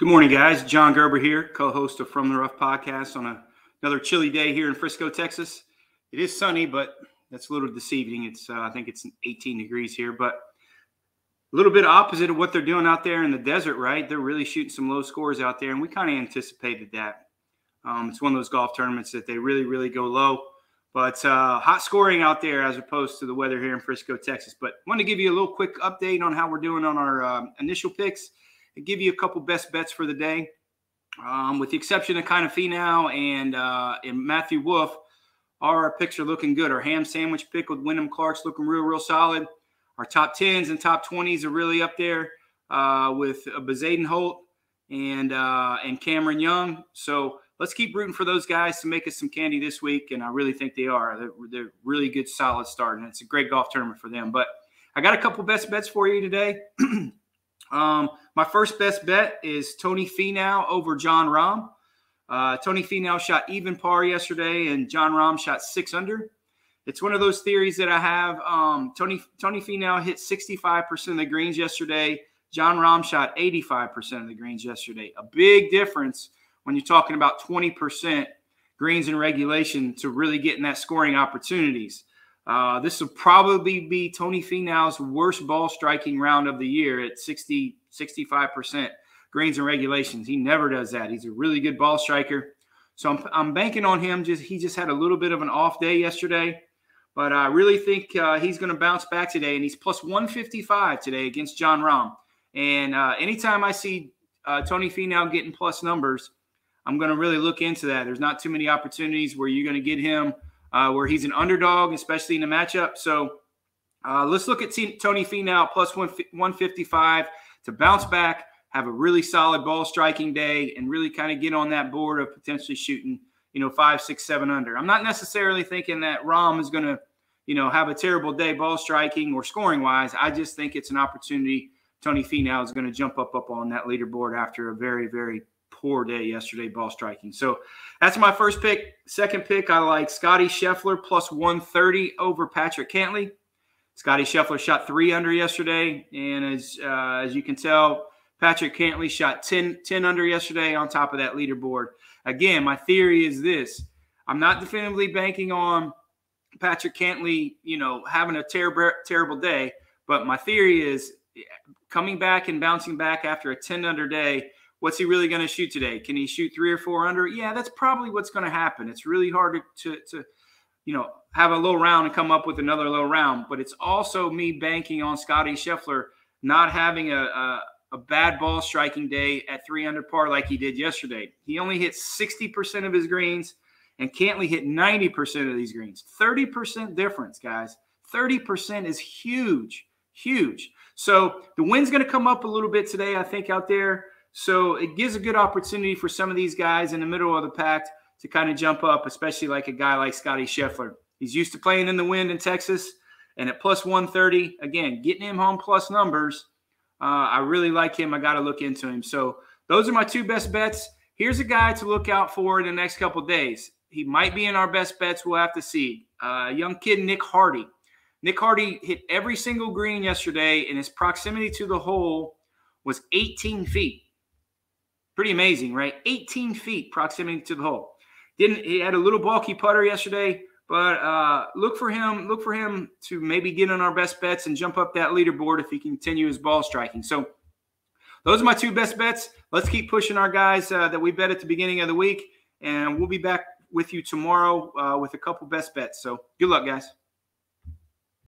Good morning, guys. John Gerber here, co-host of From the Rough podcast on a, another chilly day here in Frisco, Texas. It is sunny, but that's a little deceiving. It's uh, I think it's 18 degrees here, but a little bit opposite of what they're doing out there in the desert, right? They're really shooting some low scores out there, and we kind of anticipated that. Um, it's one of those golf tournaments that they really, really go low, but uh, hot scoring out there as opposed to the weather here in Frisco, Texas. But want to give you a little quick update on how we're doing on our um, initial picks give you a couple best bets for the day. Um, with the exception of kind of Finau and uh, and Matthew Wolff, our picks are looking good. Our ham sandwich pick with Wyndham Clark's looking real, real solid. Our top tens and top twenties are really up there uh, with uh, Bezuidenhout and uh, and Cameron Young. So let's keep rooting for those guys to make us some candy this week, and I really think they are. They're, they're really good, solid start, and it's a great golf tournament for them. But I got a couple best bets for you today. Um, my first best bet is Tony Finau over Jon Rahm. Uh, Tony Finau shot even par yesterday, and Jon Rahm shot six under. It's one of those theories that I have. Um, Tony Tony Finau hit 65% of the greens yesterday. Jon Rahm shot 85% of the greens yesterday. A big difference when you're talking about 20% greens in regulation to really getting that scoring opportunities. Uh, this will probably be Tony Finau's worst ball striking round of the year at 60, 65% greens and regulations. He never does that. He's a really good ball striker. So I'm, I'm banking on him. Just He just had a little bit of an off day yesterday. But I really think uh, he's going to bounce back today. And he's plus 155 today against Jon Rahm. And uh, anytime I see uh, Tony Finau getting plus numbers, I'm going to really look into that. There's not too many opportunities where you're going to get him – uh, where he's an underdog, especially in a matchup. So uh, let's look at Tony Finau plus one, 155 to bounce back, have a really solid ball striking day, and really kind of get on that board of potentially shooting, you know, five, six, seven under. I'm not necessarily thinking that Rahm is going to, you know, have a terrible day ball striking or scoring wise. I just think it's an opportunity. Tony Finau is going to jump up up on that leaderboard after a very, very poor day yesterday ball striking. So that's my first pick. Second pick, I like Scotty Scheffler plus 130 over Patrick Cantlay. Scotty Scheffler shot three under yesterday, and as uh, as you can tell, Patrick Cantlay shot 10, 10 under yesterday on top of that leaderboard. Again, my theory is this: I'm not definitively banking on Patrick Cantlay, you know, having a terrible terrible day, but my theory is coming back and bouncing back after a 10 under day what's he really going to shoot today? Can he shoot three or four under? Yeah, that's probably what's going to happen. It's really hard to, to, to, you know, have a low round and come up with another low round. But it's also me banking on Scotty Scheffler not having a, a, a bad ball striking day at three under par like he did yesterday. He only hit 60% of his greens and Cantlay hit 90% of these greens. 30% difference, guys. 30% is huge, huge. So the wind's going to come up a little bit today, I think, out there. So it gives a good opportunity for some of these guys in the middle of the pack to kind of jump up, especially like a guy like Scotty Scheffler. He's used to playing in the wind in Texas, and at plus 130, again, getting him home plus numbers. Uh, I really like him. I got to look into him. So those are my two best bets. Here's a guy to look out for in the next couple days. He might be in our best bets. We'll have to see. Uh, young kid Nick Hardy. Nick Hardy hit every single green yesterday, and his proximity to the hole was 18 feet. Pretty amazing, right? 18 feet proximity to the hole. Didn't he had a little bulky putter yesterday, but uh, look for him. Look for him to maybe get on our best bets and jump up that leaderboard if he continue his ball striking. So those are my two best bets. Let's keep pushing our guys uh, that we bet at the beginning of the week, and we'll be back with you tomorrow uh, with a couple best bets. So good luck, guys.